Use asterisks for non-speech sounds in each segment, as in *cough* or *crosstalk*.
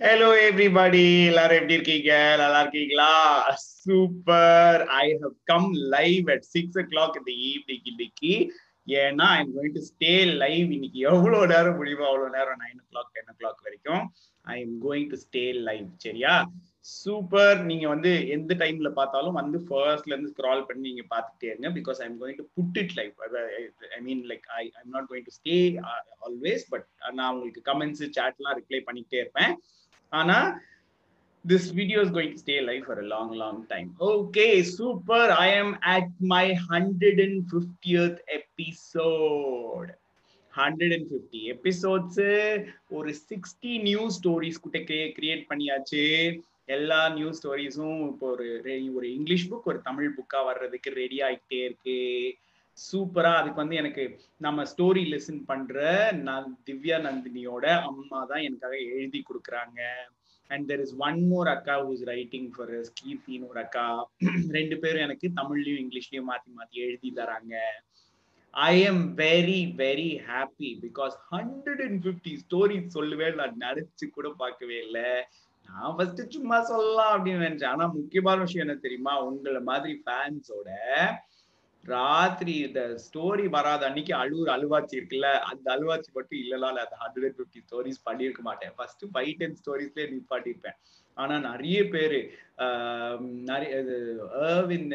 Hello everybody எல்லாரும் எப்படி இருக்கீங்க? நல்லா இருக்கீங்களா? Super I have come live at six O clock இந்த ஈவினிங் இன்னைக்கு. ஏன்னா ஐ am going to stay live இன்னைக்கு. எவ்வளோ நேரம் முடியுமோ அவ்வளோ நேரம் நைன் ஓ கிளாக் டென் ஓ கிளாக் வரைக்கும் ஐ am going to stay live சரியா? சூப்பர் நீங்க வந்து எந்த டைம்ல பார்த்தாலும் வந்து ஃபர்ஸ்ட்ல இருந்து ஸ்க்ரால் பண்ணி நீங்க பார்த்துட்டே இருங்க. Because I am going to put it live I mean like I I'm not going to stay always but நான் உங்களுக்கு கமெண்ட்ஸ் சாட்லாம் ரிப்ளை பண்ணிக்கிட்டே இருப்பேன். ஆனா this video's going stay life for long long time okay super I am at my hundred and fiftieth episode hundred and fifty episodes ஒரு sixty new stories கிட்ட create பண்ணியாச்சு. எல்லா நியூ ஸ்டோரிஸும் இப்போ ஒரு ஒரு இங்கிலீஷ் புக் ஒரு தமிழ் புக்காக வர்றதுக்கு ரெடி ஆகிட்டே இருக்கு. சூப்பரா அதுக்கு வந்து எனக்கு நம்ம ஸ்டோரி லெசன் பண்ற நான் திவ்யா நந்தினியோட அம்மா தான் எனக்காக எழுதி கொடுக்குறாங்க. And there is one more அக்கா ஹூஸ் ரைட்டிங் ஃபார் கீர்த்தின்னு ஒரு அக்கா. *clears throat* ரெண்டு பேரும் எனக்கு தமிழ்லயும் இங்கிலீஷ்லயும் மாத்தி மாத்தி எழுதி தராங்க. I am very very happy because hundred and fifty story சொல்லுவேன் நான் நினைச்சு கூட பார்க்கவே இல்லை. நான் ஃபர்ஸ்ட் சும்மா சொல்லலாம் அப்படின்னு நினைச்சேன். ஆனா முக்கியமான விஷயம் என்ன தெரியுமா? உங்களை மாதிரி ஃபேன்ஸோட ராத்திரி இந்த ஸ்டோரி வராத அன்னைக்கு அழுவுற அழுவாச்சி இருக்குல்ல அந்த அழுவாச்சி மட்டும் இல்லலாம் அந்த ஹண்ட்ரட் அண்ட் ஃபிஃப்டி ஸ்டோரிஸ் பண்ணியிருக்க மாட்டேன். ஃபர்ஸ்ட் ஃபைவ் டென் ஸ்டோரிஸ்லேயே நிப்பாட்டியிருப்பேன் ஆனா நிறைய பேரு நிறைய ஏர்வின்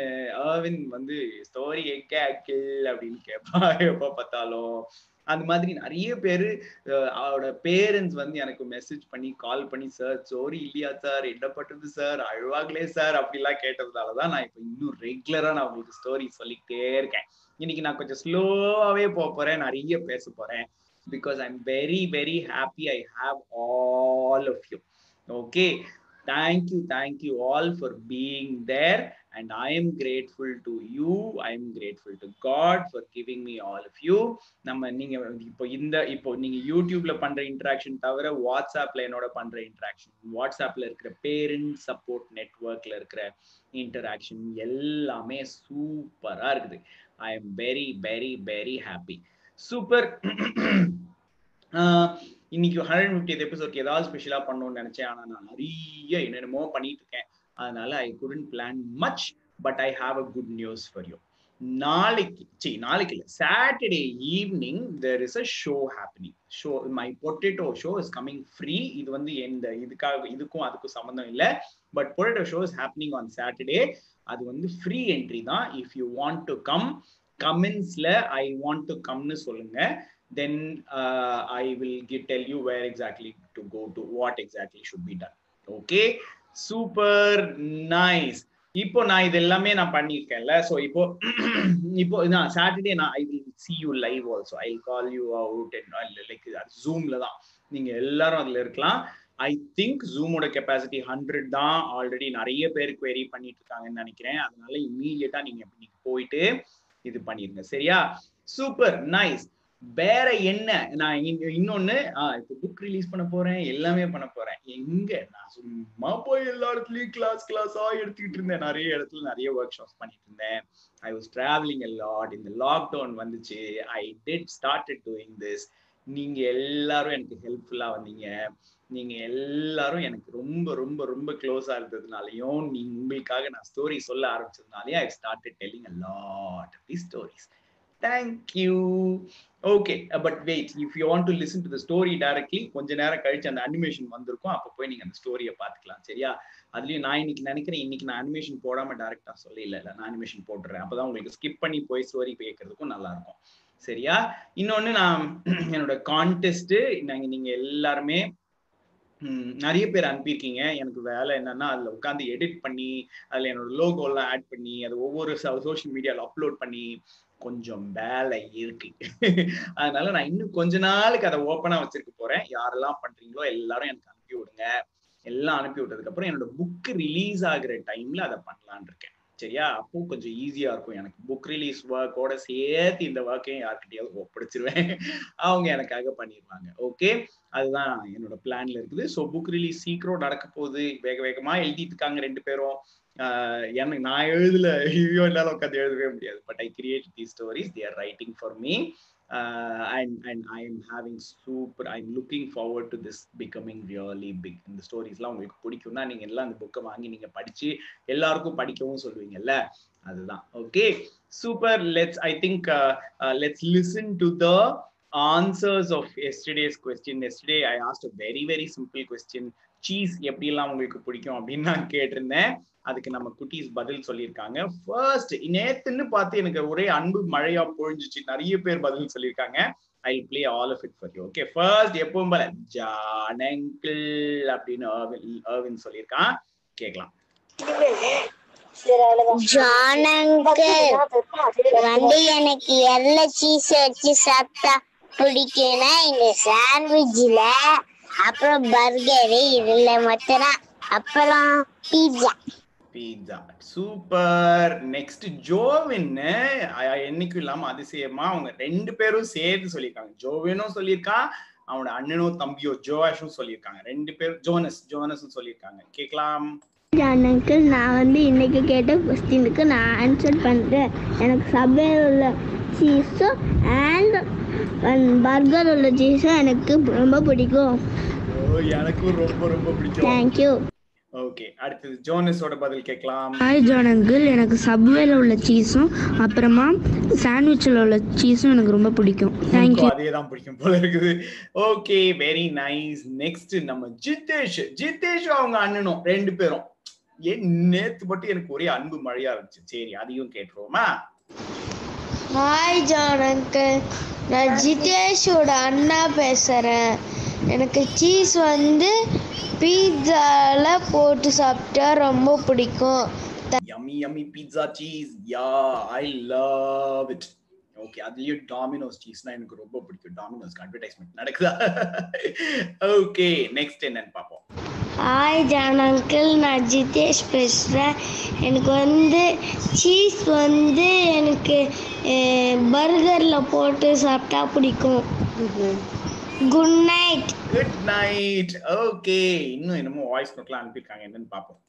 ஏர்வின் வந்து ஸ்டோரி எங்க அக்கில் அப்படின்னு கேட்பா எப்போ பார்த்தாலும். அந்த மாதிரி நிறைய பேரு அவரோட பேரண்ட்ஸ் வந்து எனக்கு மெசேஜ் பண்ணி கால் பண்ணி சார் ஸ்டோரி இல்லையா சார் என்ன பட்டது சார் அழுவாங்களே சார் அப்படிலாம் கேட்டதுனாலதான் நான் இப்போ இன்னும் ரெகுலரா நான் உங்களுக்கு ஸ்டோரி சொல்லிக்கிட்டே இருக்கேன். இன்னைக்கு நான் கொஞ்சம் ஸ்லோவாவே போக போறேன் நிறைய பேச போறேன். Because I am very very happy I have all of you okay thank you thank you all for being there and i am grateful to you. I am grateful to god for giving me all of you. நம்ம நீங்க இப்போ இந்த இப்போ நீங்க யூடியூப்ல பண்ற interaction தவிர வாட்ஸ்அப்ல என்னோட பண்ற இன்டராக்ஷன் வாட்ஸ்அப்ல இருக்கிற பேரண்ட் சப்போர்ட் நெட்ஒர்க்ல இருக்கிற இன்டராக்ஷன் எல்லாமே சூப்பரா இருக்குது. I am very very very happy super இன்னைக்கு ஹண்ட்ரட் ஃபிஃப்டி எபிசோட் ஏதாவது ஸ்பெஷலா பண்ணணும்னு நினைச்சேன். ஆனா நான் நிறைய என்னென்னமோ பண்ணிட்டு இருக்கேன். அதனால I couldn't plan much but I have a good news for you நாளைக்கு சரி நாளைக்கு இல்லை Saturday evening there is a show happening show my potato show is coming free இது வந்து எந்த இதுக்காக இதுக்கும் அதுக்கும் சம்மந்தம் இல்லை. But potato show is happening on Saturday அது வந்து ஃப்ரீ என்ட்ரி தான். If you want to come கமெண்ட்ஸ்ல ஐ வாண்ட் டு கம்னு சொல்லுங்க. Then I will will tell you where exactly to go to what exactly should be done okay super nice இப்போ நான் இது எல்லாமே நான் பண்ணியிருக்கேன்ல. ஸோ இப்போ இப்போ நான் சாட்டர்டே நான் I will see you live also I call you out like ஜூம்ல தான். நீங்க எல்லாரும் அதுல இருக்கலாம். ஐ திங்க் ஜூமோட கெப்பாசிட்டி ஹண்ட்ரட் தான். ஆல்ரெடி நிறைய பேர் குவெரி பண்ணிட்டு இருக்காங்கன்னு நினைக்கிறேன். அதனால இம்மீடியட்டா நீங்க நீங்க போயிட்டு இது பண்ணிருங்க. சரியா? சூப்பர் நைஸ் வேற என்ன? நான் இன்னொன்னு ஆஹ் இப்போ புக் ரிலீஸ் பண்ண போறேன் எல்லாமே பண்ண போறேன். எங்க? நான் சும்மா போய் எல்லா இடத்துலயும் கிளாஸ் கிளாஸா எடுத்துக்கிட்டு இருந்தேன். நிறைய இடத்துல நிறைய ஒர்க் ஷாப்ஸ் பண்ணிட்டு இருந்தேன். ஐ வாஸ் டிராவலிங் லாட் இந்த லாக்டவுன் வந்துச்சு. I did started doing this நீங்க எல்லாரும் எனக்கு ஹெல்ப்ஃபுல்லா வந்தீங்க. நீங்க எல்லாரும் எனக்கு ரொம்ப ரொம்ப ரொம்ப க்ளோஸா இருந்ததுனாலையும் நீங்க உங்களுக்காக நான் ஸ்டோரி சொல்ல ஆரம்பிச்சதுனாலயும் I started telling a lot of the stories thank you okay but wait if you want to listen to the story directly கொஞ்ச நேரம் கழிச்சு அந்த அனிமேஷன் வந்திருக்கும். அப்போ போய் நீங்க அந்த ஸ்டோரியை பார்த்துக்கலாம். சரியா? அதுலயும் நான் இன்னைக்கு நினைக்கிறேன் இன்னைக்கு நான் அனிமேஷன் போடாம டேரக்டா சொல்ல இல்லை நான் அனிமேஷன் போட்டுறேன். அப்பதான் உங்களுக்கு ஸ்கிப் பண்ணி போய் ஸ்டோரி கேட்கறதுக்கும் நல்லா இருக்கும் சரியா? இன்னொன்னு நான் *clears throat* என்னோட கான்டெஸ்ட் நாங்க நீங்க எல்லாருமே நிறைய பேர் அனுப்பியிருக்கீங்க. எனக்கு வேலை என்னன்னா அதுல உட்காந்து எடிட் பண்ணி அதுல என்னோட லோகோ எல்லாம் ஆட் பண்ணி அது ஒவ்வொரு சோஷியல் மீடியால அப்லோட் பண்ணி கொஞ்சம் வேலை இருக்கு. அதனால நான் இன்னும் கொஞ்ச நாளுக்கு அதை ஓப்பனா வச்சிருக்க போறேன். யாரெல்லாம் பண்றீங்களோ எல்லாரும் எனக்கு அனுப்பி விடுங்க. எல்லாம் அனுப்பி விட்டதுக்கு அப்புறம் என்னோட புக் ரிலீஸ் ஆகுற டைம்ல அதை பண்ணலான் இருக்கேன். சரியா? அப்போ கொஞ்சம் ஈஸியா இருக்கும். எனக்கு புக் ரிலீஸ் ஒர்க்கோட சேர்த்து இந்த ஒர்க்கையும் யார்கிட்டயாவது ஒப்படைச்சிருவேன். அவங்க எனக்காக பண்ணிடுவாங்க ஓகே அதுதான் என்னோட பிளான்ல இருக்குது. ஸோ புக் ரிலீஸ் சீக்கிரம் நடக்க போகுது. வேக வேகமா எழுதிட்டு இருக்காங்க ரெண்டு பேரும். எனக்கு நான் எழுதல ஐயோ என்னால உட்காந்து எழுதவே முடியாது. But I create the stories the are writing for me and and I am having super I am looking forward to this becoming really big இந்த ஸ்டோரிஸ்லாம் உங்களுக்கு பிடிக்கும்னா நீங்க எல்லாம் அந்த புக்கை வாங்கி நீங்க படிச்சு எல்லாருக்கும் படிக்கவும் சொல்லுவீங்கல்ல? அதுதான். Okay super let's I think let's listen to the answers of yesterday's question. Yesterday i asked a very very simple question. Cheese எப்படிலாம் உங்களுக்கு பிடிக்கும் அப்படின்னு நான் கேட்டிருந்தேன். அதுக்கு நம்ம குட்டீஸ் பதில் சொல்லியிருக்காங்க. ஃபர்ஸ்ட் நேத்துன்னு பார்த்து எனக்கு ஒரே அன்பு மழையா பொழிஞ்சிச்சு. நிறைய பேர் பதில் சொல்லியிருக்காங்க. I play all of it for you okay first எப்பவும் போல ஜானங்கிள் அப்படின்னு அர்வின் சொல்லியிருக்கான். கேட்கலாம். வந்து எனக்கு எல்லா சீஸ் வச்சு சாப்பிட்டா பிடிக்கும்னா எங்க சாண்ட்விச்ல அப்புறம் பர்கரு இதுல மட்டும் அப்புறம் பீட்சா பீட்சா சூப்பர் நெக்ஸ்ட் ஜோவின்னு என்னைக்கும் இல்லாம அதிசயமா அவங்க ரெண்டு பேரும் சேர்த்து சொல்லியிருக்காங்க. ஜோவினும் சொல்லியிருக்கான் அவனோட அண்ணனும் தம்பியோ ஜோவாஷும் சொல்லியிருக்காங்க. ரெண்டு பேரும் ஜோனஸ் ஜோனஸும் சொல்லியிருக்காங்க. கேட்கலாம். அங்கிள் நான் வந்து இன்னைக்கு கேட்ட கொஸ்டினுக்கு நான் ஆன்சர் பண்ணுறேன் எனக்கு சபையில் உள்ள சீஸும் அண்ட் பர்கர் உள்ள சீஸும் எனக்கு ரொம்ப பிடிக்கும். ஓ எனக்கும் ரொம்ப ரொம்ப பிடிக்கும். தேங்க்யூ ஓகே அடுத்தது ஜோனஸோட பதில் கேட்கலாம். ஹாய் ஜான் அங்கிள் எனக்கு சப்வேல உள்ள சீஸும் அப்புறமா சாண்ட்விச்சில் உள்ள சீஸும் எனக்கு ரொம்ப பிடிக்கும். தேங்க்யூ அதே தான் பிடிக்கும் போல இருக்குது. ஓகே வெரி நைஸ் நெக்ஸ்ட் நம்ம ஜித்தேஷ் ஜித்தேஷ் அவங்க அண்ணனும் ரெண்டு பேரும். ஏன் நேத்து மட்டும் எனக்கு ஒரே அன்பு மழையா இருந்துச்சு. சரி அதையும் கேட்டுருவோமா? ஹாய் ஜான் அங்கிள் நான் ஜிதேஷோட அண்ணா பேசுகிறேன் எனக்கு சீஸ் வந்து பீட்சால போட்டு சாப்பிட்டா ரொம்ப பிடிக்கும். yummy yummy pizza cheese. Yeah i love it. Okay அதுலயும் டாமினோஸ் சீஸ்னா எனக்கு ரொம்ப பிடிக்கும். டாமினோஸ்க்கு அட்வர்டைஸ்மெண்ட் நடக்குதா? *laughs* ஓகே நெக்ஸ்ட் என்னன்னு பார்ப்போம். ஹாய் ஜான் அங்கிள் நான் ஜிதேஷ் பேசுகிறேன் எனக்கு வந்து சீஸ் வந்து எனக்கு பர்கரில் போட்டு சாப்பிட்டா பிடிக்கும். Good night good night okay இன்னும் என்னமோ வாய்ஸ் நோட்லாம் அனுப்பியிருக்காங்க. என்னன்னு பார்ப்போம்.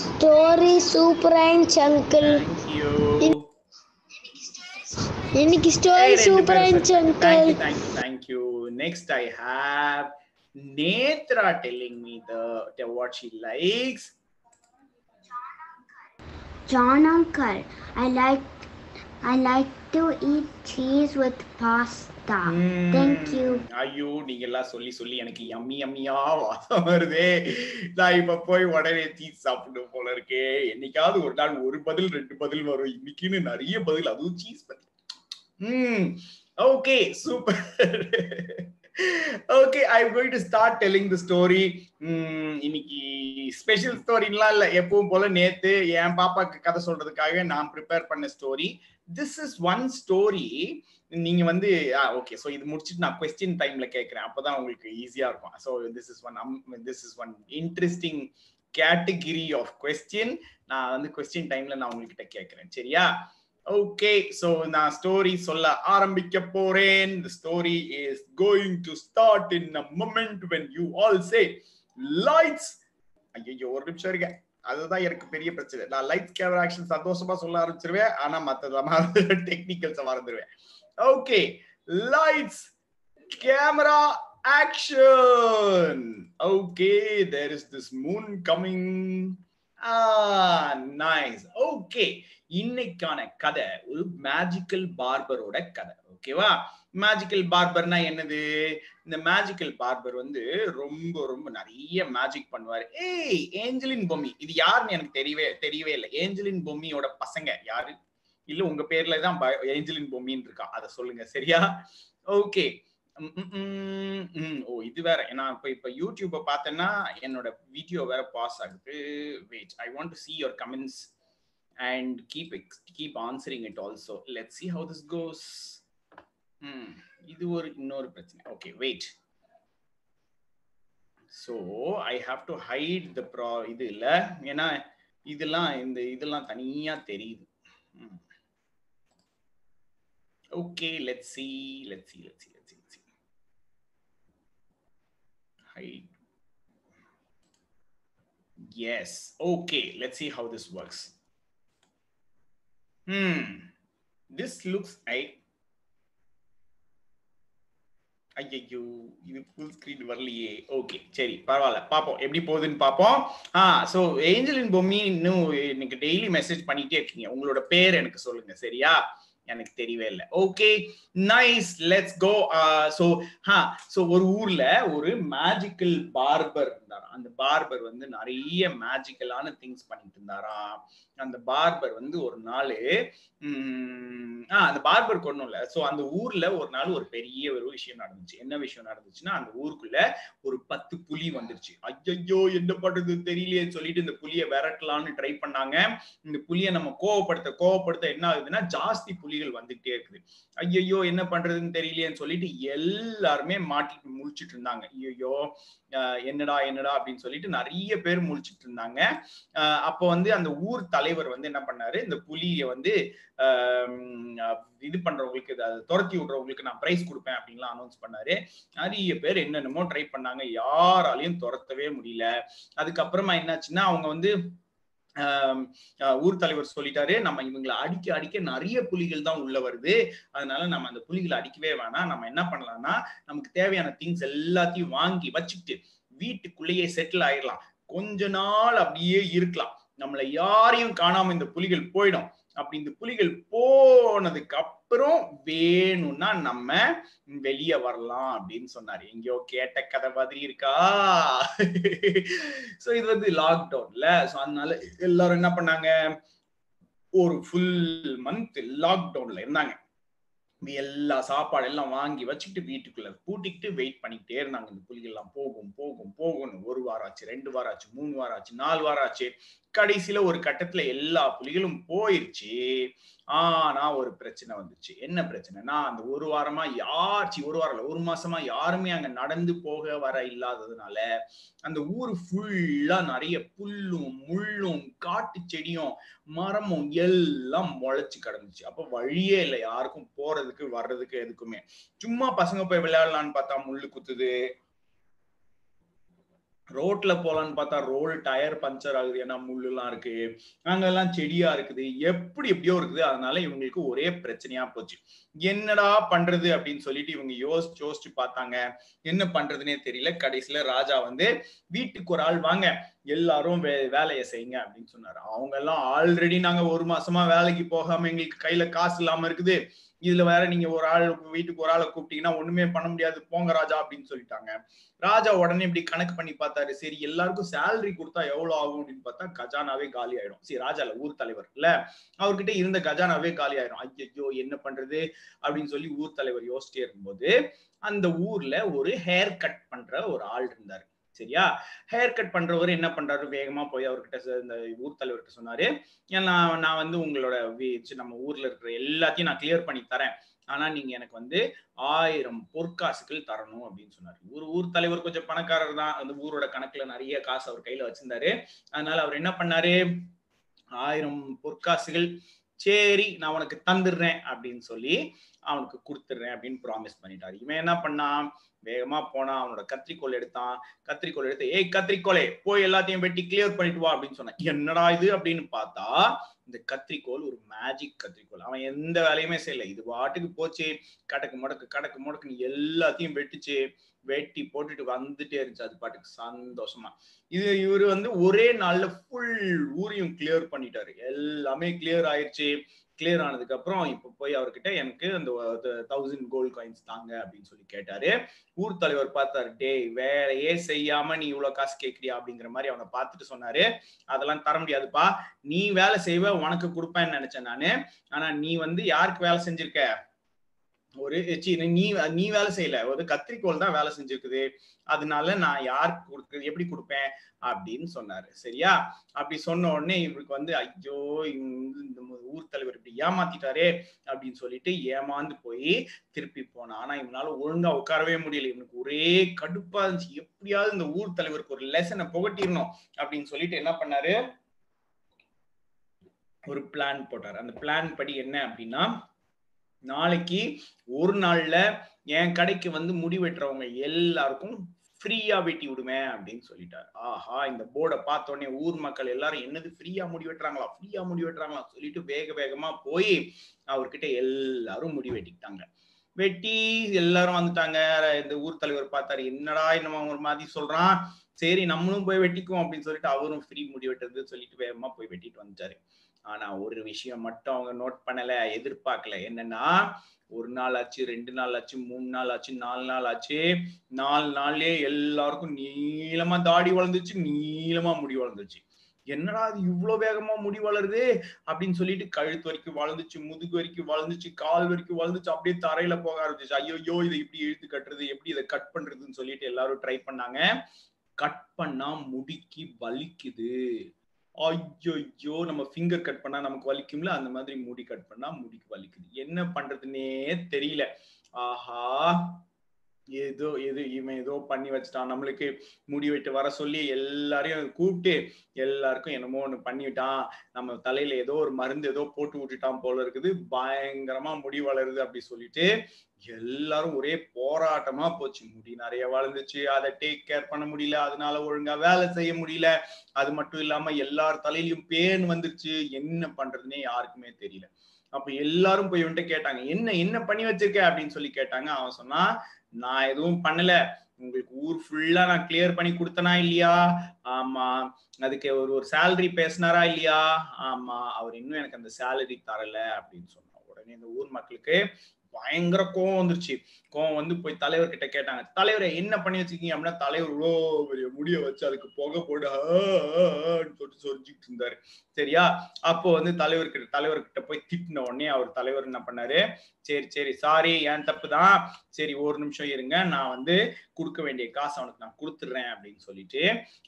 ஸ்டோரி சூப்பராக இருந்துச்சு அங்கிள் தேங்க்யூ இன்னைக்கு ஸ்டோரி சூப்பராக இருந்துச்சு uncle Thank you, thank you, thank Netra telling me the, the what she likes. John uncle I like I like to eat cheese with pasta. Thank you. ஐயோ நீங்க எல்லாம் சொல்லி சொல்லி எனக்கு யம்மி யம்மியா வாசம் வருதே. நான் இப்ப போய் உடனே சீஸ் சாப்பிடணும் போல இருக்கே. என்னைக்காவது ஒரு நாள் ஒரு பதில் ரெண்டு பதில் வரும். இன்னைக்குன்னு நிறைய பதில் அதுவும் சீஸ் பதில். ம் okay super okay I going to start telling the story இன்னைக்கு ஸ்பெஷல் ஸ்டோரிலாம் இல்லை. எப்பவும் போல நேத்து என் பாப்பாக்கு கதை சொல்றதுக்காக நான் ப்ரிப்பேர் பண்ண story this is one story நீங்க வந்து ah, ஓகே ஸோ இது முடிச்சுட்டு நான் கொஸ்டின் டைம்ல கேட்கறேன் அப்பதான் உங்களுக்கு ஈஸியா இருக்கும். So this is one this is one interesting category of question நான் வந்து கொஸ்டின் டைம்ல நான் உங்ககிட்ட கேட்கறேன் சரியா? ஓகே ஸோ நான் ஸ்டோரி சொல்ல ஆரம்பிக்க போறேன். Story is going to start in a moment when you you all say ஐயோ ஒரு நிமிஷம் இருக்க அதுதான் எனக்கு பெரிய பிரச்சனை. நான் லைட்ஸ் கேமரா ஆக்ஷன் சந்தோஷமா சொல்ல ஆரம்பிச்சிருவேன். ஆனா மத்தத technicals மறந்துடுவேன் okay lights camera action okay there is this moon coming nice okay இன்னைக்கான கதை ஒரு மேஜிக்கல் பார்பரோட கதை. ஓகேவா மேஜிக்கல் பார்பர்னா என்னது? இந்த மேஜிக்கல் பார்பர் வந்து ரொம்ப ரொம்ப நிறைய மேஜிக் பண்ணுவார். ஏய் ஏஞ்சலின் பொம்மி. இது யாருன்னு எனக்கு தெரியவே தெரியவே இல்லை. ஏஞ்சலின் பொம்மியோட பசங்க யாரு? இல்ல உங்க பேர்ல தான் ப- ஏஞ்சலின் பொம்மின்னு இருக்கா? அதை சொல்லுங்க. சரியா? ஓகே ஓ இது வேற. நான் இப்போ இப்போ யூடியூப்பை பார்த்தேன்னா என்னோட வீடியோ வேற பாஸ் ஆகுது. Wait I want to see your comments and keep keep answering it also let see how this goes இது ஒரு இன்னொரு பிரச்சனை. Okay wait so I have to hide the ப்ரா இது இல்லை. ஏன்னா இதெல்லாம் இந்த இதெல்லாம் தனியாக தெரியுது. Okay let's see let see let see let's yes okay let's see how this works. Hmm. This looks like ஐயோ இது ஃபுல் ஸ்கிரீன் வரலையே. ஓகே சரி பரவாயில்ல. பார்ப்போம். எப்படி போகுதுன்னு பாப்போம் ஆ சோ ஏஞ்சலின் பொம்மி இன்னும் எனக்கு டெய்லி மெசேஜ் பண்ணிட்டே இருக்கீங்க. உங்களோட பேர் எனக்கு சொல்லுங்க சரியா? எனக்கு தெரியவே இல்லை. Okay nice let's go so ஹா ஸோ ஒரு ஊர்ல ஒரு மேஜிக்கல் பார்பர் இருந்தாராம். அந்த பார்பர் வந்து நிறைய மேஜிக்கலான திங்ஸ் பண்ணிட்டு இருந்தாராம். அந்த பார்பர் வந்து ஒரு நாள் ஆஹ் அந்த பார்பர் ஒன்றும் இல்லை. ஸோ அந்த ஊர்ல ஒரு நாள் ஒரு பெரிய ஒரு விஷயம் நடந்துச்சு. என்ன விஷயம் நடந்துச்சுன்னா அந்த ஊருக்குள்ள ஒரு பத்து புலி வந்துருச்சு. ஐயோ என்ன பண்றது தெரியலையே சொல்லிட்டு இந்த புலியை விரட்டலாம்னு ட்ரை பண்ணாங்க. இந்த புலியை நம்ம கோவப்படுத்த கோவப்படுத்த என்ன ஆகுதுன்னா ஜாஸ்தி புலிகள் வந்துகிட்டே இருக்குது. ஐயோ என்ன பண்றதுன்னு தெரியலையேன்னு சொல்லிட்டு எல்லாருமே மாட்டிட்டு முழிச்சிட்டு இருந்தாங்க. ஐயோ என்னடா பண்ணுடா அப்படின்னு சொல்லிட்டு நிறைய பேர் முழிச்சிட்டு இருந்தாங்க. அப்போ வந்து அந்த ஊர் தலைவர் வந்து என்ன பண்ணாரு? இந்த புலியை வந்து இது பண்றவங்களுக்கு அதை துரத்தி விடுறவங்களுக்கு நான் பிரைஸ் கொடுப்பேன் அப்படின்லாம் அனௌன்ஸ் பண்ணாரு. நிறைய பேர் என்னென்னமோ ட்ரை பண்ணாங்க. யாராலையும் துரத்தவே முடியல. அதுக்கப்புறமா என்னாச்சுன்னா அவங்க வந்து ஊர் தலைவர் சொல்லிட்டாரு நம்ம இவங்களை அடிக்க அடிக்க நிறைய புலிகள் தான் உள்ள வருது. அதனால நம்ம அந்த புலிகளை அடிக்கவே வேணாம். நம்ம என்ன பண்ணலாம்னா நமக்கு தேவையான திங்ஸ் எல்லாத்தையும் வாங்கி வச்சுக்கிட்டு வீட்டுக்குள்ளேயே செட்டில் ஆயிடலாம். கொஞ்ச நாள் அப்படியே இருக்கலாம். நம்மளை யாரையும் காணாம இந்த புலிகள் போயிடும். அப்படி இந்த புலிகள் போனதுக்கு அப்புறம் வேணும்னா நம்ம வெளியே வரலாம் அப்படின்னு சொன்னாரு. எங்கேயோ கேட்ட கதை மாதிரி இருக்கா? சோ இது வந்து லாக்டவுன்ல சோ அதனால எல்லாரும் என்ன பண்ணாங்க? ஒரு ஃபுல் மந்த் லாக்டவுன்ல இருந்தாங்க. எல்லா சாப்பாடு எல்லாம் வாங்கி வச்சுக்கிட்டு வீட்டுக்குள்ள பூட்டிக்கிட்டு வெயிட் பண்ணிக்கிட்டே இருந்தாங்க. இந்த புலிகள் எல்லாம் போகும் போகும் போகும்னு ஒரு வாரம் ஆச்சு ரெண்டு வாரம் ஆச்சு மூணு வாரம் ஆச்சு நாலு வாரம் ஆச்சு. கடைசியில ஒரு கட்டத்துல எல்லா புலிகளும் போயிருச்சு. ஆனா ஒரு பிரச்சனை வந்துச்சு. என்ன பிரச்சனைனா அந்த ஒரு வாரமா யார்ச்சி ஒரு வாரம் ஒரு மாசமா யாருமே அங்க நடந்து போக வர இல்லாததுனால அந்த ஊர் ஃபுல்லா நிறைய புல்லும் முள்ளும் காட்டு செடியும் மரமும் எல்லாம் முளைச்சு கிடந்துச்சு. அப்ப வழியே இல்லை. யாருக்கும் போறதுக்கு வர்றதுக்கு எதுக்குமே. சும்மா பசங்க போய் விளையாடலான்னு பார்த்தா முள்ளு குத்துது. ரோட்ல போலான்னு பார்த்தா ரோல் டயர் பஞ்சர் ஆகுது ஏன்னா முள்ளுலாம் இருக்கு. அங்கெல்லாம் செடியா இருக்குது. எப்படி எப்படியோ இருக்குது. அதனால இவங்களுக்கு ஒரே பிரச்சனையா போச்சு. என்னடா பண்றது அப்படின்னு சொல்லிட்டு இவங்க யோசிச்சு யோசிச்சு பார்த்தாங்க. என்ன பண்றதுன்னே தெரியல. கடைசியில ராஜா வந்து வீட்டுக்கு ஒரு ஆள் வாங்க எல்லாரும் வே வேலையை செய்யுங்க அப்படின்னு சொன்னாரு. அவங்க எல்லாம் ஆல்ரெடி நாங்க ஒரு மாசமா வேலைக்கு போகாம எங்களுக்கு கையில காசு இல்லாம இருக்குது. இதுல வேற நீங்க ஒரு ஆள் வீட்டுக்கு ஒரு ஆளை கூப்பிட்டீங்கன்னா ஒண்ணுமே பண்ண முடியாது. போங்க ராஜா அப்படின்னு சொல்லிட்டாங்க. ராஜா உடனே இப்படி கணக்கு பண்ணி பார்த்தாரு. சரி எல்லாருக்கும் சேலரி கொடுத்தா எவ்வளவு ஆகும் அப்படின்னு பார்த்தா கஜானாவே காலி ஆயிடும். சரி ராஜால ஊர் தலைவர் இல்ல. அவர்கிட்ட இருந்த கஜானாவே காலி ஆயிடும் ஐயோ என்ன பண்றது அப்படின்னு சொல்லி ஊர் தலைவர் யோசிச்சிட்டே இருக்கும்போது அந்த ஊர்ல ஒரு ஹேர் கட் பண்ற ஒரு ஆள் இருந்தாரு. சரியா? ஹேர் கட் பண்றவர் என்ன பண்றாரு? வேகமா போய் அவர்கிட்ட இந்த ஊர் தலைவர்கிட்ட சொன்னாரு. நான் நான் வந்து உங்களோட நம்ம ஊர்ல இருக்கிற எல்லாத்தையும் நான் கிளியர் பண்ணி தரேன். ஆனா நீங்க எனக்கு வந்து ஆயிரம் பொற்காசுகள் தரணும் அப்படின்னு சொன்னாரு. ஊர் ஊர் தலைவர் கொஞ்சம் பணக்காரர் தான். அந்த ஊரோட கணக்குல நிறைய காசு அவர் கையில வச்சிருந்தாரு. அதனால அவர் என்ன பண்ணாரு? ஆயிரம் பொற்காசுகள் சரி நான் உனக்கு தந்துடுறேன் அப்படின்னு சொல்லி அவனுக்கு கொடுத்துட்றேன் அப்படின்னு ப்ராமிஸ் பண்ணிட்டாரு. இவன் என்ன பண்ணான்? வேகமா போனா அவனோட கத்திரிக்கோல் எடுத்தான். கத்திரிக்கோல் எடுத்து ஏய் கத்திரிக்கோலே போய் எல்லாத்தையும் வெட்டி கிளியர் பண்ணிட்டு வா அப்படின்னு சொன்னான். என்னடா இது? அப்படின்னு பார்த்தா இந்த கத்திரிக்கோல் ஒரு மேஜிக் கத்திரிக்கோல் அவன் எந்த வேலையுமே செய்யல. இது பாட்டுக்கு போச்சு. கடக்கு முடக்கு கடக்கு முடக்குன்னு எல்லாத்தையும் வெட்டுச்சு. வெட்டி போட்டுட்டு வந்துட்டே இருந்துச்சு. அது பாட்டுக்கு சந்தோஷமா. இது இவர் வந்து ஒரே நாள்ல ஃபுல் ஊரையும் கிளியர் பண்ணிட்டாரு. எல்லாமே கிளியர் ஆயிடுச்சு கிளியர் ஆனதுக்கு அப்புறம் இப்ப போய் அவர்கிட்ட எனக்கு அந்த தௌசண்ட் கோல்ட் காயின்ஸ் தாங்க அப்படின்னு சொல்லி கேட்டாரு. ஊர் தலைவர் பார்த்தாரு டேய் வேலையே செய்யாம நீ இவ்வளவு காசு கேட்கறியா அப்படிங்கிற மாதிரி அவனை பார்த்துட்டு சொன்னாரு. அதெல்லாம் தர முடியாதுப்பா. நீ வேலை செய்வ உனக்கு கொடுப்பேன்னு நினைச்சேன் நானு. ஆனா நீ வந்து யாருக்கு வேலை செஞ்சிருக்க? ஒரு நீ நீ வேலை செய்யல. ஒரு கத்திரிக்கோள் தான் வேலை செஞ்சிருக்குது. அதனால நான் யாருக்கு கொடுக்குறது எப்படி கொடுப்பேன்? அப்படின்னு சொன்னாரு. சரியா? அப்படி சொன்ன உடனே இவருக்கு வந்து ஐயோ இந்த ஊர் தலைவர் இப்படி ஏமாத்திட்டாரே அப்படின்னு சொல்லிட்டு ஏமாந்து போய் திருப்பி போனான். ஆனா இவனால ஒழுங்கா உட்காரவே முடியல. இவனுக்கு ஒரே கடுப்பா இருந்துச்சு. எப்படியாவது இந்த ஊர் தலைவருக்கு ஒரு லெசனை புகட்டிடணும் அப்படின்னு சொல்லிட்டு என்ன பண்ணாரு? ஒரு பிளான் போட்டார். அந்த பிளான் படி என்ன அப்படின்னா நாளைக்கு ஒரு நாள்ல என் கடைக்கு வந்து முடி வெட்டுறவங்க எல்லாருக்கும் ஃப்ரீயா வெட்டி விடுவேன் அப்படின்னு சொல்லிட்டாரு. ஆஹா இந்த போர்டை பார்த்த உடனே ஊர் மக்கள் எல்லாரும் என்னது ஃப்ரீயா முடி வெட்டுறாங்களா? ஃப்ரீயா முடி வெட்டுறாங்களா? சொல்லிட்டு வேக வேகமா போய் அவர்கிட்ட எல்லாரும் முடி வெட்டிக்கிட்டாங்க. வெட்டி எல்லாரும் வந்துட்டாங்க. இந்த ஊர் தலைவர் பார்த்தாரு என்னடா என்னமோ ஒரு மாதிரி சொல்றான். சரி நம்மளும் போய் வெட்டிக்குவோம் அப்படின்னு சொல்லிட்டு அவரும் ஃப்ரீ முடி வெட்டுறது சொல்லிட்டு வேகமா போய் வெட்டிட்டு வந்துட்டாரு. ஆனா ஒரு விஷயம் மட்டும் அவங்க நோட் பண்ணல எதிர்பார்க்கல. என்னன்னா ஒரு நாள் ஆச்சு ரெண்டு நாள் ஆச்சு மூணு நாள் ஆச்சு நாலு நாள் ஆச்சு. நாலு நாள்லயே எல்லாருக்கும் நீளமா தாடி வளர்ந்துச்சு நீளமா முடி வளர்ந்துச்சு என்னடா அது இவ்வளவு வேகமா முடி வளருது? அப்படின்னு சொல்லிட்டு கழுத்து வரைக்கும் வளர்ந்துச்சு முதுகு வரைக்கும் வளர்ந்துச்சு கால் வரைக்கும் வளர்ந்துச்சு. அப்படியே தரையில போக ஆரம்பிச்சு ஐயோ இதை இப்படி இழுத்து கட்டுறது எப்படி இதை கட் பண்றதுன்னு சொல்லிட்டு எல்லாரும் ட்ரை பண்ணாங்க. கட் பண்ணா முடிக்கு வலிக்குது. ஐயோ நம்ம ஃபிங்கர் கட் பண்ணா நமக்கு வலிக்கும்ல? அந்த மாதிரி முடி கட் பண்ணா முடிக்கு வலிக்குது. என்ன பண்றதுன்னே தெரியல. ஆஹா ஏதோ எது இவன் ஏதோ பண்ணி வச்சுட்டான். நம்மளுக்கு முடி வெட்டு வர சொல்லி எல்லாரையும் கூப்பிட்டு எல்லாருக்கும் என்னமோ ஒண்ணு பண்ணிவிட்டான் நம்ம தலையில ஏதோ ஒரு மருந்து ஏதோ போட்டு விட்டுட்டான் போல இருக்குது. பயங்கரமா முடி வளருது அப்படி சொல்லிட்டு எல்லாரும் ஒரே போராட்டமா போச்சு. முடி நிறைய வளர்ந்துச்சு. அதை டேக் கேர் பண்ண முடியல. அதனால ஒழுங்கா வேலை செய்ய முடியல. அது மட்டும் இல்லாம எல்லார் தலையிலயும் பேன் வந்துருச்சு. என்ன பண்றதுன்னே யாருக்குமே தெரியல. அப்ப எல்லாரும் போய் வந்துட்டு கேட்டாங்க என்ன என்ன பண்ணி வச்சிருக்க? அப்படின்னு சொல்லி கேட்டாங்க. அவன் சொன்னா நான் எதுவும் பண்ணல. உங்களுக்கு ஊர் ஃபுல்லா நான் கிளியர் பண்ணி கொடுத்தனா இல்லையா? ஆமா. அதுக்கு ஒரு ஒரு சேலரி பேசினாரா இல்லையா? ஆமா. அவர் இன்னும் எனக்கு அந்த சேலரி தரல. அப்படின்னு சொன்னா உடனே இந்த ஊர் மக்களுக்கு பயங்கர கோவம் வந்துருச்சு. கோவம் வந்து போய் தலைவர்கிட்ட கேட்டாங்க. தலைவரை என்ன பண்ணி வச்சிருக்கீங்க அப்படின்னா தலைவர் இவ்வளோ பெரிய முடிய வச்சு அதுக்கு புகை போட்டு சொல்லிட்டு சொரிஞ்சுட்டு இருந்தாரு. சரியா? அப்போ வந்து தலைவர்கிட்ட தலைவர்கிட்ட போய் திட்டின உடனே அவர் தலைவர் என்ன பண்ணாரு? சரி சரி சாரி என் தப்பு தான்? சரி ஒரு நிமிஷம் இருங்க நான் வந்து கொடுக்க வேண்டிய காசு அவனுக்கு நான் கொடுத்துட்றேன் அப்படின்னு சொல்லிட்டு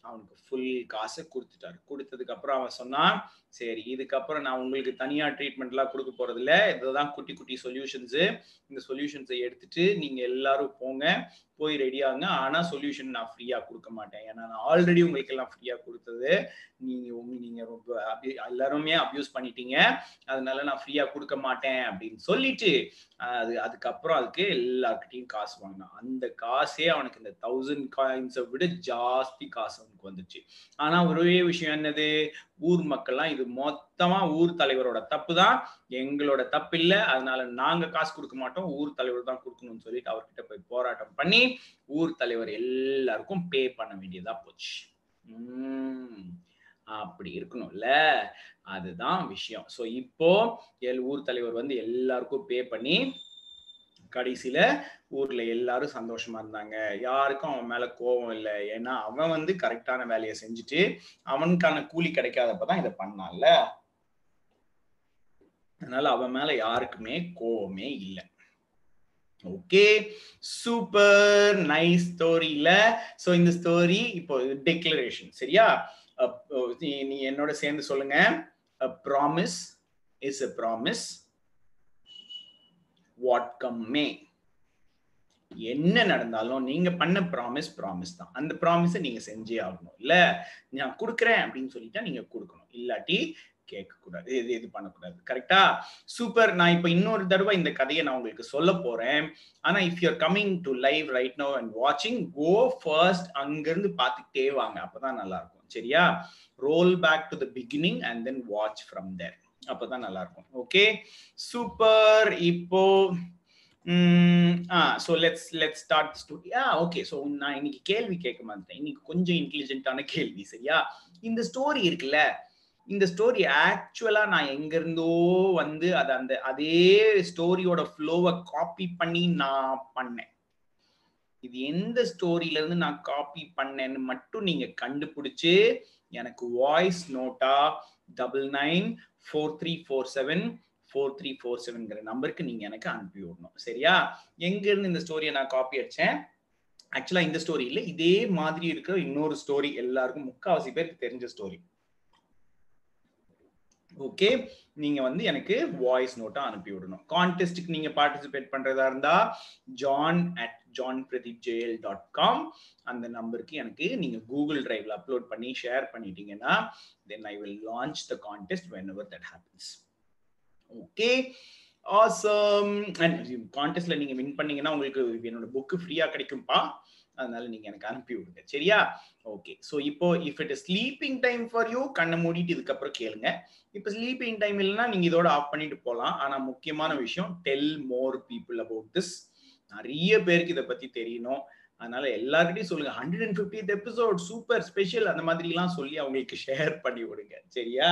அவனுக்கு ஃபுல் காசை கொடுத்துட்டாரு. கொடுத்ததுக்கு அப்புறம் அவன் சொன்னான் சரி இதுக்கப்புறம் நான் உங்களுக்கு தனியா ட்ரீட்மெண்ட் எல்லாம் கொடுக்க போறது இல்லை இதுதான் குட்டி குட்டி சொல்யூஷன்ஸ் இந்த சொல்யூஷன்ஸை எடுத்துட்டு நீங்க எல்லாரும் போங்க. போய் ரெடி ஆகுங்க. ஆனா சொல்யூஷன் நான் ஃப்ரீயா கொடுக்க மாட்டேன். ஏன்னா நான் ஆல்ரெடி உங்களுக்கு எல்லாம் ஃப்ரீயா கொடுத்தது. நீங்க உங்க நீங்க ரொம்ப அபி- எல்லாருமே அப்யூஸ் பண்ணிட்டீங்க. அதனால நான் ஃப்ரீயா கொடுக்க மாட்டேன் அப்படின்னு சொல்லிட்டு அது அதுக்கப்புறம் அதுக்கு எல்லாருக்கிட்டையும் காசு வாங்கினான். அந்த காசே அவனுக்கு இந்த தௌசண்ட் காயின்ஸை விட ஜாஸ்தி காசு அவனுக்கு வந்துச்சு. ஆனா ஒரே விஷயம் என்னது? ஊர் மக்கள்லாம் இது மொத்தமா ஊர் தலைவரோட தப்பு தான். எங்களோட தப்பு இல்லை. அதனால நாங்க காசு கொடுக்க மாட்டோம். ஊர் தலைவர் தான் கொடுக்கணும்னு சொல்லிட்டு அவர்கிட்ட போய் போராட்டம் பண்ணி ஊர் தலைவர் எல்லாருக்கும் பே பண்ண வேண்டியதா போச்சு. உம் அப்படி இருக்கணும்ல. அதுதான் விஷயம். சோ இப்போ எல் ஊர் தலைவர் வந்து எல்லாருக்கும் பே பண்ணி கடைசியில ஊர்ல எல்லாரும் சந்தோஷமா இருந்தாங்க. யாருக்கும் அவன் மேல கோபம் இல்லை. ஏன்னா அவன் வந்து கரெக்டான வேலையை செஞ்சுட்டு அவனுக்கான கூலி கிடைக்காதப்பதான் இதை பண்ணான்ல. அதனால அவன் மேல யாருக்குமே கோவமே இல்லை. ஓகே சூப்பர் நைஸ் ஸ்டோரியில ஸோ இந்த ஸ்டோரி இப்போ டிக்ளரேஷன் சரியா? நீ- என்னோட சேர்ந்து சொல்லுங்க. Promise is a promise what come may என்ன நடந்தாலும் நீங்க பண்ண ப்ராமிஸ் ப்ராமிஸ் தான். அந்த ப்ராமிஸை நீங்க செஞ்சே ஆகணும் இல்ல? நான் கொடுக்குறேன் அப்படின்னு சொல்லிட்டா நீங்க கொடுக்கணும். இல்லாட்டி கேட்கக்கூடாது இது இது பண்ணக்கூடாது. கரெக்டா சூப்பர் நான் இப்போ இன்னொரு தடவை இந்த கதையை நான் உங்களுக்கு சொல்ல போறேன். ஆனா if you're coming to live right no and வாட்சிங் கோ ஃபர்ஸ்ட் அங்கிருந்து பார்த்துக்கிட்டே வாங்க. அப்பதான் நல்லா இருக்கும் சரியா? Roll back to the beginning and then watch from there அப்பதான் நல்லா இருக்கும் ஓகே சூப்பர் இப்போ so let's let start story ah okay so நான் இன்னைக்கு கேள்வி கேட்க மாட்டேன் இன்னைக்கு கொஞ்சம் இன்டெலிஜென்ட்டான கேள்வி. சரியா? இந்த ஸ்டோரி இருக்குல்ல? இந்த ஸ்டோரி ஆக்சுவலா நான் எங்க இருந்தோ வந்து அது அந்த அதே ஸ்டோரியோட ஃப்ளோவை காப்பி பண்ணி நான் பண்ணேன். இது எந்த ஸ்டோரியில இருந்து நான் காப்பி பண்ணேன்னு மட்டும் நீங்க கண்டுபிடிச்சு எனக்கு voice NOTA double nine four three four seven four three four செவன்ங்கிற நம்பருக்கு நீங்க எனக்கு அனுப்பி விடணும். சரியா? எங்க இருந்து இந்த ஸ்டோரியை நான் காப்பி அடிச்சேன்? ஆக்சுவலா இந்த ஸ்டோரி இல்லை இதே மாதிரி இருக்கிற இன்னொரு ஸ்டோரி எல்லாருக்கும் முக்காவாசி பேருக்கு தெரிஞ்ச ஸ்டோரி ஓகே நீங்க வந்து எனக்கு வாய்ஸ் நோட்டா அனுப்பி விடணும். கான்டெஸ்ட்டுக்கு நீங்க பார்ட்டிசிபேட் பண்றதா இருந்தா John at John Pradeep Jayal dot com அந்த நம்பருக்கு எனக்கு நீங்க கூகுள் டிரைவ்ல அப்லோட் பண்ணி ஷேர் பண்ணிட்டீங்கன்னா then I will launch the contest whenever that happens okay awesome and கான்டெஸ்ட்ல நீங்க வின் பண்ணீங்கன்னா உங்களுக்கு என்னோட புக்கு ஃப்ரீயா கிடைக்கும்பா. அதனால நீங்க எனக்கு அனுப்பி விடுங்க. சரியா? ஓகே ஸோ இப்போ if it is sleeping time for you கண்ணை மூடிட்டு இதுக்கப்புறம் கேளுங்க. இப்போ ஸ்லீப்பிங் டைம் இல்லைன்னா நீங்க இதோட ஆஃப் பண்ணிட்டு போகலாம் ஆனா முக்கியமான விஷயம் tell more people about this நிறைய பேருக்கு இதை பத்தி தெரியணும். அதனால எல்லார்கிட்டையும் சொல்லுங்க. Hundred and fiftieth episode super special அந்த மாதிரி எல்லாம் சொல்லி அவங்களுக்கு ஷேர் பண்ணி விடுங்க. சரியா?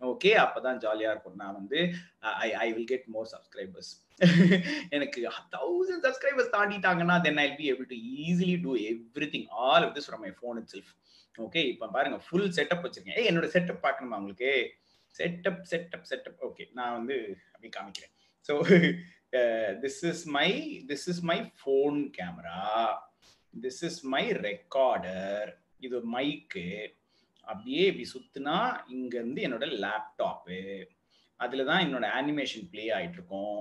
ஓகே அப்பதான் ஜாலியா இருக்கும். நான் வந்து I I will get more subscribers எனக்கு thousand subscribers தாண்டிட்டாங்கன்னா then I be able to easily do everything all of this from my phone itself okay இப்போ பாருங்க ஃபுல் செட்டப் வச்சிருக்கேன். ஏ என்னோட செட்டப் பார்க்கணுமா உங்களுக்கு? செட்டப் செட்டப் செட்டப் ஓகே நான் வந்து அப்படி காமிக்கிறேன். So this is my this is my phone camera this is my recorder இது மைக்கு அப்படியே இப்படி சுத்துனா இங்க இருந்து என்னோட லேப்டாப்பு அதுல தான் என்னோட அனிமேஷன் ப்ளே ஆயிட்டு இருக்கும்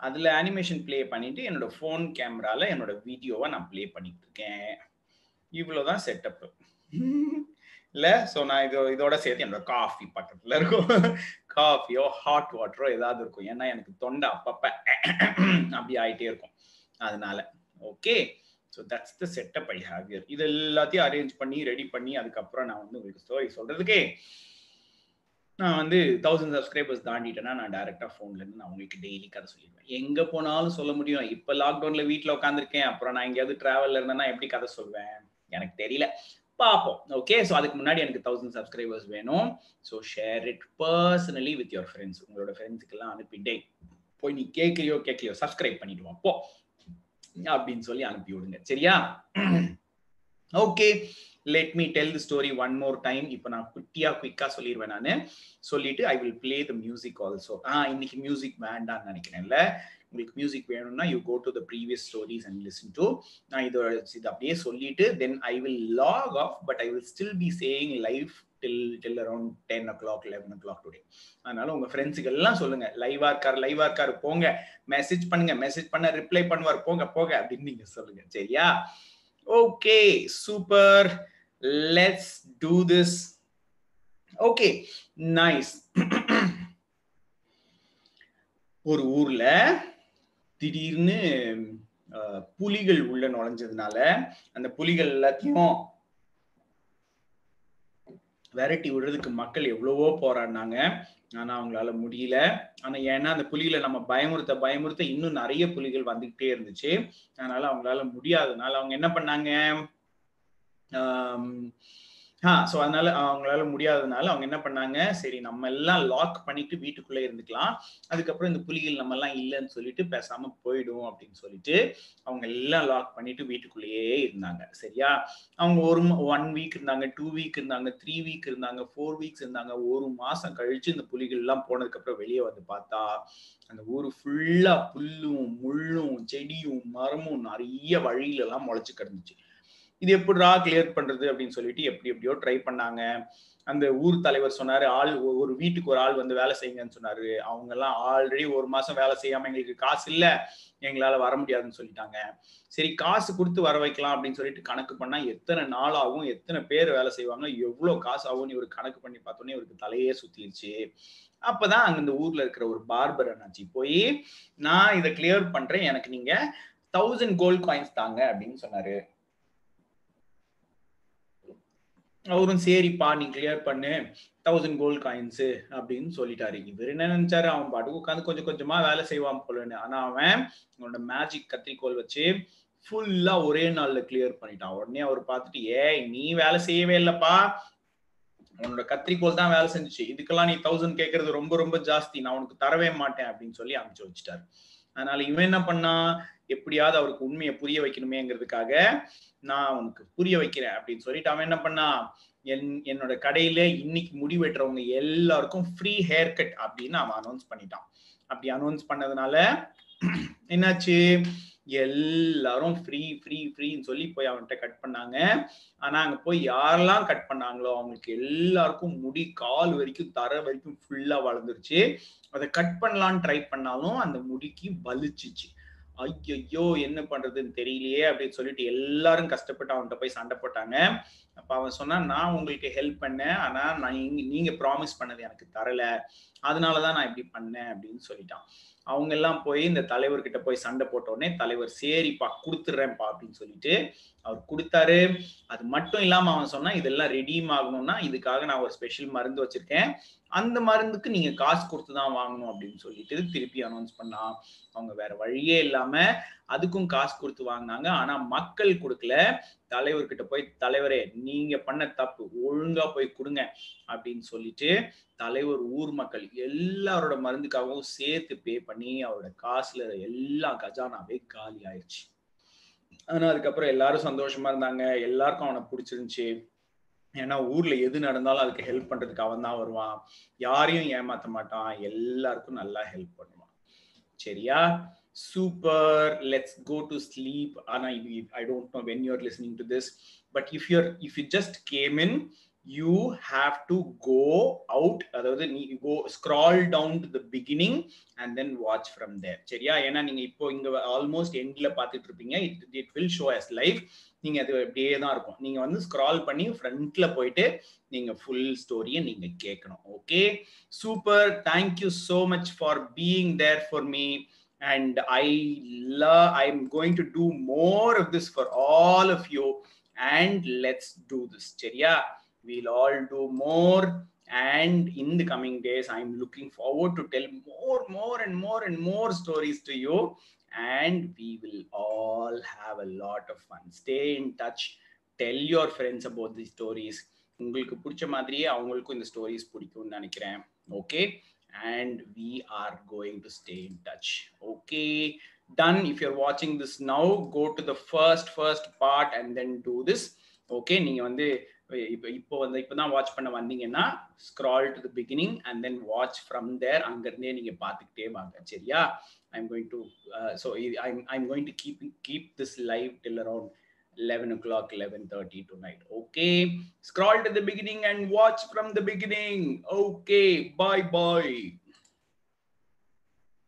அதுல அனிமேஷன் ப்ளே பண்ணிட்டு என்னோட ஃபோன் கேமரால என்னோட வீடியோவை நான் ப்ளே பண்ணிட்டு இருக்கேன் இவ்வளவுதான் செட்டப் *laughs* இல்ல ஸோ நான் இதோ இதோட சேர்த்து என்னோட காஃபி பக்கத்துல இருக்கும். காஃபியோ ஹாட் வாட்டரோ ஏதாவது இருக்கும். ஏன்னா எனக்கு தொண்டை அப்பப்ப *clears throat* அப்படி ஆயிட்டே இருக்கும். அதனால okay so that's the setup I have here இது எல்லாத்தையும் அரேஞ்ச் பண்ணி ரெடி பண்ணி அதுக்கப்புறம் நான் வந்து உங்களுக்கு ஸ்டோரி சொல்றதுக்கே நான் வந்து தௌசண்ட் சப்ஸ்கிரைபர்ஸ் தாண்டிட்டேன்னா நான் டேரெக்டாக ஃபோன்லேருந்து நான் உங்களுக்கு டெய்லி கதை சொல்லிடுவேன். எங்கே போனாலும் சொல்ல முடியும். இப்போ லாக்டவுனில் வீட்டில் உட்காந்துருக்கேன் அப்புறம் நான் எங்கேயாவது ட்ராவலில் இருந்தேன்னா எப்படி கதை சொல்வேன்? எனக்கு தெரியல. பார்ப்போம். ஓகே ஸோ அதுக்கு முன்னாடி எனக்கு தௌசண்ட் சப்ஸ்கிரைபர்ஸ் வேணும். So share it personally with your friends உங்களோட ஃப்ரெண்ட்ஸுக்கெல்லாம் அனுப்பிட்டே போய் நீ கேட்கலையோ கேட்கலையோ சப்ஸ்கிரைப் பண்ணிட்டு அப்போ அப்படின்னு சொல்லி அனுப்பி விடுங்க. சரியா? Okay let me tell the story one more time இப்போ நான் குட்டியா குயிக்கா சொல்லிடுவேன் நான். சொல்லிட்டு I will play the music also ஆ இன்னைக்கு மியூசிக் வேண்டாம்னு நினைக்கிறேன்ல. உங்களுக்கு மியூசிக் வேணும்னா you go to the previous stories and listen to நான் இதோட இது அப்படியே சொல்லிட்டு then I will log off but I will still be saying life till till around ten o'clock eleven o'clock today அதனால உங்க ஃப்ரெண்ட்ஸுக்கு எல்லாம் சொல்லுங்க. லைவா இருக்காரு லைவா இருக்காரு போங்க. மெசேஜ் பண்ணுங்க மெசேஜ் பண்ண ரிப்ளை பண்ணுவார் போங்க போங்க அப்படின்னு நீங்க சொல்லுங்க. சரியா? Okay super let's do this okay nice ஒரு ஊர்ல திடீர்னு புலிகள் உள்ள நுழைஞ்சதுனால அந்த புலிகள் எல்லாத்தையும் விரட்டி விடுறதுக்கு மக்கள் எவ்வளவோ போராடினாங்க. ஆனா அவங்களால முடியல. ஆனா ஏன்னா அந்த புலிகளை நம்ம பயமுறுத்த பயமுறுத்த இன்னும் நிறைய புலிகள் வந்துகிட்டே இருந்துச்சு. அதனால அவங்களால முடியாததுனால அவங்க என்ன பண்ணாங்க? ஆஹ் ஸோ அதனால அவங்களால முடியாததுனால அவங்க என்ன பண்ணாங்க சரி நம்ம எல்லாம் லாக் பண்ணிட்டு வீட்டுக்குள்ளே இருந்துக்கலாம். அதுக்கப்புறம் இந்த புலிகள் நம்ம எல்லாம் இல்லைன்னு சொல்லிட்டு பேசாம போயிடும் அப்படின்னு சொல்லிட்டு அவங்க எல்லாம் லாக் பண்ணிட்டு வீட்டுக்குள்ளேயே இருந்தாங்க. சரியா? அவங்க ஒரு ஒன் வீக் இருந்தாங்க டூ வீக் இருந்தாங்க த்ரீ வீக் இருந்தாங்க ஃபோர் வீக்ஸ் இருந்தாங்க. ஒரு மாசம் கழிச்சு இந்த புலிகள் எல்லாம் போனதுக்கு அப்புறம் வெளியே வந்து பார்த்தா அந்த ஊர் ஃபுல்லா புல்லும் முள்ளும் செடியும் மரமும் நிறைய வழியில எல்லாம் முளைச்சு கிடந்துச்சு. இது எப்படிரா கிளியர் பண்றது அப்படின்னு சொல்லிட்டு எப்படி எப்படியோ ட்ரை பண்ணாங்க. அந்த ஊர் தலைவர் சொன்னாரு ஆள் ஒரு வீட்டுக்கு ஒரு ஆள் வந்து வேலை செய்யுங்கன்னு சொன்னாரு. அவங்க எல்லாம் ஆல்ரெடி ஒரு மாசம் வேலை செய்யாம எங்களுக்கு காசு இல்ல. எங்களால வர முடியாதுன்னு சொல்லிட்டாங்க. சரி காசு கொடுத்து வர வைக்கலாம் அப்படின்னு சொல்லிட்டு கணக்கு பண்ணா எத்தனை நாள் ஆகும் எத்தனை பேர் வேலை செய்வாங்க எவ்வளவு காசு ஆகும் இவர் கணக்கு பண்ணி பார்த்தோன்னே இவருக்கு தலையே சுத்திருச்சு. அப்பதான் அங்க இந்த ஊர்ல இருக்கிற ஒரு பார்பர் அண்ணாச்சி போய் நான் இதை கிளியர் பண்றேன். எனக்கு நீங்க தௌசண்ட் கோல்ட் காயின்ஸ் தாங்க அப்படின்னு சொன்னாரு. அவரும் சரிப்பா நீ கிளியர் பண்ணு. தௌசண்ட் கோல்ட் காயின்ஸு அப்படின்னு சொல்லிட்டாரு. இவர் என்ன நினைச்சாரு? அவன் பாட்டுக்கு உட்காந்து கொஞ்சம் கொஞ்சமா வேலை செய்வான் போலன்னு. ஆனா அவன் அவனோட மேஜிக் கத்திரிக்கோல் வச்சு ஃபுல்லா ஒரே நாள்ல கிளியர் பண்ணிட்டான். உடனே அவர் பார்த்துட்டு ஏய் நீ வேலை செய்யவே இல்லப்பா. உன்னோட கத்திரிக்கோல் தான் வேலை செஞ்சுச்சு. இதுக்கெல்லாம் நீ தௌசண்ட் கேட்கறது ரொம்ப ரொம்ப ஜாஸ்தி. நான் உனக்கு தரவே மாட்டேன் அப்படின்னு சொல்லி அனுப்பிச்சு வச்சுட்டாரு. அதனால இவன் என்ன பண்ணா எப்படியாவது அவருக்கு உண்மையை புரிய வைக்கணுமேங்கிறதுக்காக நான் அவனுக்கு புரிய வைக்கிறேன் அப்படின்னு சொல்லிட்டு அவன் என்ன பண்ணா என் என்னோட கடையில இன்னைக்கு முடி வெட்டுறவங்க எல்லாருக்கும் ஃப்ரீ ஹேர் கட் அப்படின்னு அவன் அனௌன்ஸ் பண்ணிட்டான். அப்படி அனௌன்ஸ் பண்ணதுனால என்னாச்சு? எல்லாரும் ஃப்ரீ ஃப்ரீ ஃப்ரீன்னு சொல்லி போய் அவன்கிட்ட கட் பண்ணாங்க. ஆனா அங்க போய் யாரெல்லாம் கட் பண்ணாங்களோ அவங்களுக்கு எல்லாருக்கும் முடி கால் வரைக்கும் தர வரைக்கும் ஃபுல்லா வளர்ந்துருச்சு. அதை கட் பண்ணலான்னு ட்ரை பண்ணாலும் அந்த முடிக்கு வலிச்சிச்சு. ஐயோ என்ன பண்றதுன்னு தெரியலையே அப்படின்னு சொல்லிட்டு எல்லாரும் கஷ்டப்பட்டு அவன்கிட்ட போய் சண்டை போட்டாங்க. அப்ப அவன் சொன்னா நான் உங்களுக்கு ஹெல்ப் பண்ணேன். ஆனா நான் நீங்க ப்ராமிஸ் பண்ணது எனக்கு தரல. அதனாலதான் நான் இப்படி பண்ணேன். அப்படின்னு சொல்லிட்டான். அவங்க எல்லாம் போய் இந்த தலைவர்கிட்ட போய் சண்டை போட்டோடனே தலைவர் சரிப்பா கொடுத்துட்றேன்ப்பா அப்படின்னு சொல்லிட்டு அவர் கொடுத்தாரு. அது மட்டும் இல்லாம அவன் சொன்னா இதெல்லாம் ரெடியும் ஆகணும்னா இதுக்காக நான் ஒரு ஸ்பெஷல் மருந்து வச்சிருக்கேன். அந்த மருந்துக்கு நீங்க காசு கொடுத்து தான் வாங்கணும் அப்படின்னு சொல்லிட்டு திருப்பி அனௌன்ஸ் பண்ணா. அவங்க வேற வழியே இல்லாம அதுக்கும் காசு கொடுத்து வாங்கினாங்க. ஆனா மக்கள் கொடுக்கல. தலைவர்கிட்ட போய் தலைவரே நீங்க பண்ண தப்பு ஒழுங்கா போய் கொடுங்க அப்படின்னு சொல்லிட்டு தலைவர் ஊர் மக்கள் எல்லாரோட மருந்துக்காகவும் சேர்த்து பே பண்ணி அவரோட காசுல எல்லா கஜானாவே காலி ஆயிடுச்சு ஆனா அதுக்கப்புறம் எல்லாரும் சந்தோஷமா இருந்தாங்க. எல்லாருக்கும் அவனை பிடிச்சிருந்துச்சு. ஏன்னா ஊர்ல எது நடந்தாலும் அதுக்கு ஹெல்ப் பண்றதுக்கு அவன் தான் வருவான். யாரையும் ஏமாத்த மாட்டான். எல்லாருக்கும் நல்லா ஹெல்ப் பண்ணுவான். சரியா? Super let's go to sleep ஆனா இது I don't know when you're listening to this but if your if you just came in you have to go out அதாவது நீ go scroll down to the beginning and then watch from there சரியா? ஏன்னா நீங்க இப்போ இங்க almost எண்ட்ல பார்த்துட்டு இருப்பீங்க. It it will show as life நீங்க அது அப்படியே தான் இருக்கும். நீங்க வந்து ஸ்க்ரால் பண்ணி ஃப்ரண்ட்ல போயிட்டு நீங்க ஃபுல் ஸ்டோரியை நீங்க கேட்கணும் okay super thank you so much for being there for me and i love i'm going to do more of this for all of you and let's do this சரியா we'll all do more and in the coming days i'm looking forward to tell more more and more and more stories to you and we will all have a lot of fun stay in touch tell your friends about these stories உங்களுக்கு பிடிச்ச மாதிரியே அவங்களுக்கும் இந்த stories பிடிக்கும்னு நினைக்கிறேன் okay and we are going to stay in touch. Okay? Done. If you're watching this now go to the first first part and then do this. Okay? நீங்க வந்து இப்போ இப்போ வந்து இப்போ தான் வாட்ச் பண்ண வந்தீங்கன்னா scroll to the beginning and then watch from there அங்கிருந்தே நீங்க பார்த்துக்கிட்டே வாங்க. சரியா? I'm going to so I'm I'm going to keep keep this live till around 11 o'clock 11.30 tonight. Okay? Scroll to the beginning and watch from the beginning. Okay bye bye